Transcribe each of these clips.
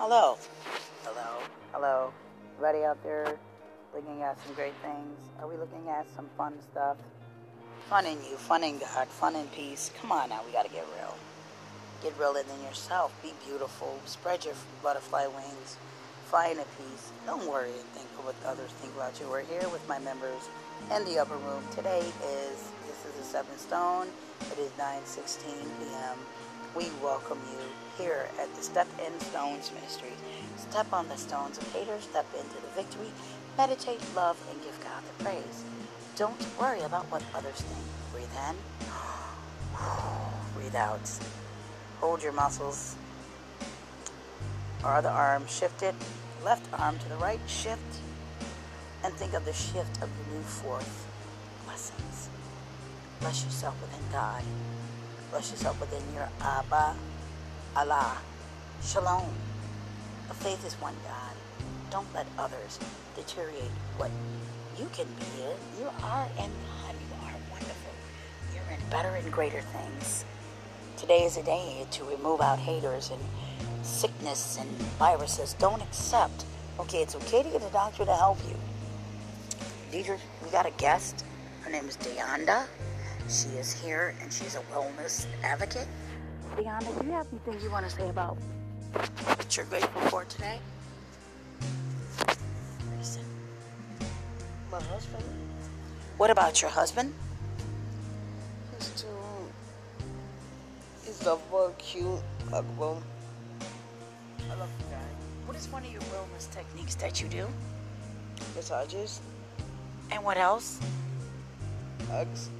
Hello. Hello. Hello. Everybody out there looking at some great things? Are we looking at some fun stuff? Fun in you, fun in God, fun in peace. Come on now, we gotta get real. Get realer than yourself. Be beautiful. Spread your butterfly wings. Fly in a peace. Don't worry and think of what others think about you. We're here with my members in the upper room. Today is this is the seventh stone. It is 9:16 p.m. We welcome you here at the Step in Stones Ministry. Step on the stones of haters, step into the victory, meditate, love, and give God the praise. Don't worry about what others think. Breathe in, breathe out. Hold your muscles. Our other arm shifted, left arm to the right, shift, and think of the shift of your new fourth blessings. Bless yourself within God. Bless yourself within your Abba, Allah, Shalom. A faith is one God. Don't let others deteriorate what you can be. You are in God. You are wonderful. You're in better and greater things. Today is a day to remove out haters and sickness and viruses. Don't accept. Okay, it's okay to get a doctor to help you. Deidre, we got a guest. Her name is Deonda. She is here and she's a wellness advocate. Deonda, do you have anything you want to say about what you're grateful for today? My husband, What about your husband? he's too. He's lovable, cute, huggable. I love the guy. What is one of your wellness techniques that you do? Massages, And what else? hugs.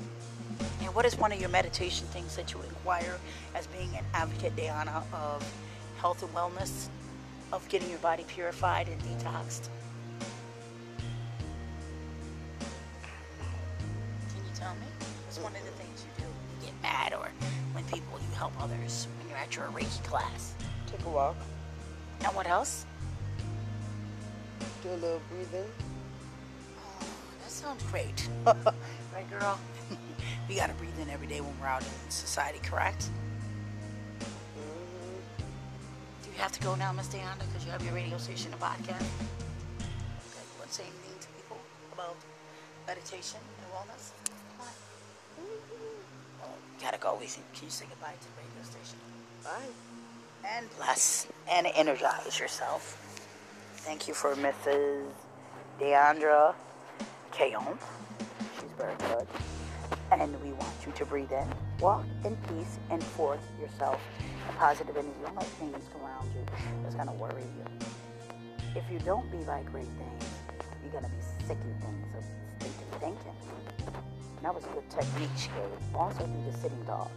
And what is one of your meditation things that you inquire as being an advocate, Diana, of health and wellness, of getting your body purified and detoxed? Can you tell me? What's one of the things you do? You get mad or when people, you help others when you're at your Reiki class. Take a walk. And what else? Do a little breathing. Sounds great. right, girl? we gotta breathe in every day when we're out in society, correct? Do you have to go now, Miss Deonda, because you have your radio station and podcast? Okay, you want to say anything to people about meditation and wellness? Come on. Oh, you gotta go. We can can you say goodbye to the radio station? Bye. And bless and energize yourself. Thank you for Mrs. Deandra Keon. She's very good. And we want you to breathe in, walk in peace, and forth yourself a positive energy. Don't let things around you that's going to worry you. If you don't be like great things, you're going to be sick sicky things of stinking thinking. And that was a good technique she gave. Also, do the sitting dog.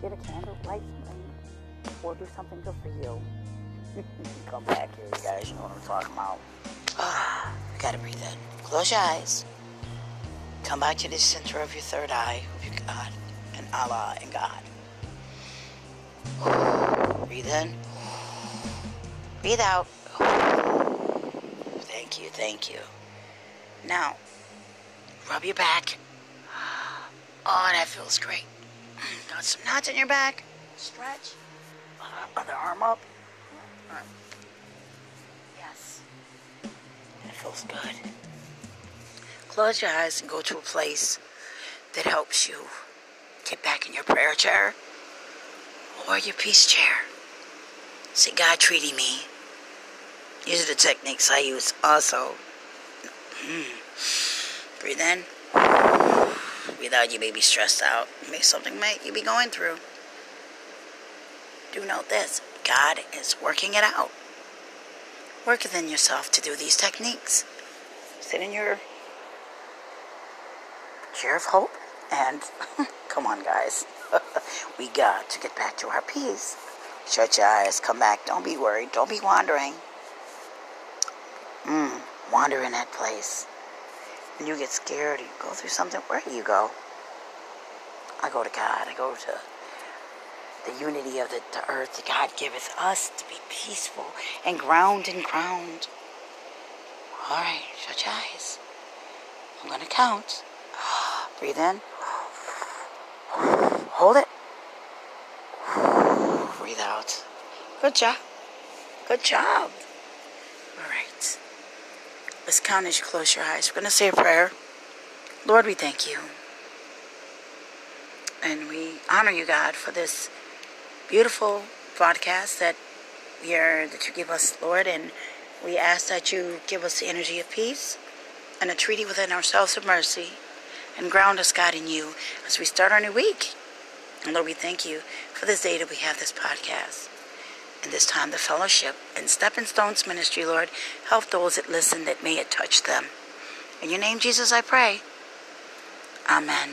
Get a candle, light something, or do something good for you. Come back here, you guys. You know what I'm talking about. You gotta breathe in. Close your eyes. Come back to the center of your third eye of your God and Allah and God. Breathe in. Breathe out. Thank you, thank you. Now, rub your back. Oh, that feels great. Got some knots in your back. Stretch. Other arm up. Yes. Feels good. Close your eyes and go to a place that helps you get back in your prayer chair or your peace chair. See God treating me. These are the techniques I use also. Mm. Breathe in. Breathe out. You may be stressed out. Maybe something might you be going through. Do note this God is working it out. Work within yourself to do these techniques. Sit in your chair of hope and come on, guys. we got to get back to our peace. Shut your eyes, come back. Don't be worried. Don't be wandering. Mm, wander in that place. When you get scared, you go through something, where do you go? I go to God. I go to the unity of the, the earth that God giveth us to be peaceful and ground and ground. All right, shut your eyes. I'm going to count. Breathe in. Hold it. Breathe out. Good job. Good job. All right. Let's count as you close your eyes. We're going to say a prayer. Lord, we thank you. And we honor you, God, for this beautiful broadcast that are that you give us, Lord, and we ask that you give us the energy of peace and a treaty within ourselves of mercy and ground us, God, in you as we start our new week. And Lord, we thank you for this day that we have this podcast and this time the fellowship and Stepping Stones Ministry, Lord. Help those that listen that may it touch them. In your name, Jesus, I pray. Amen.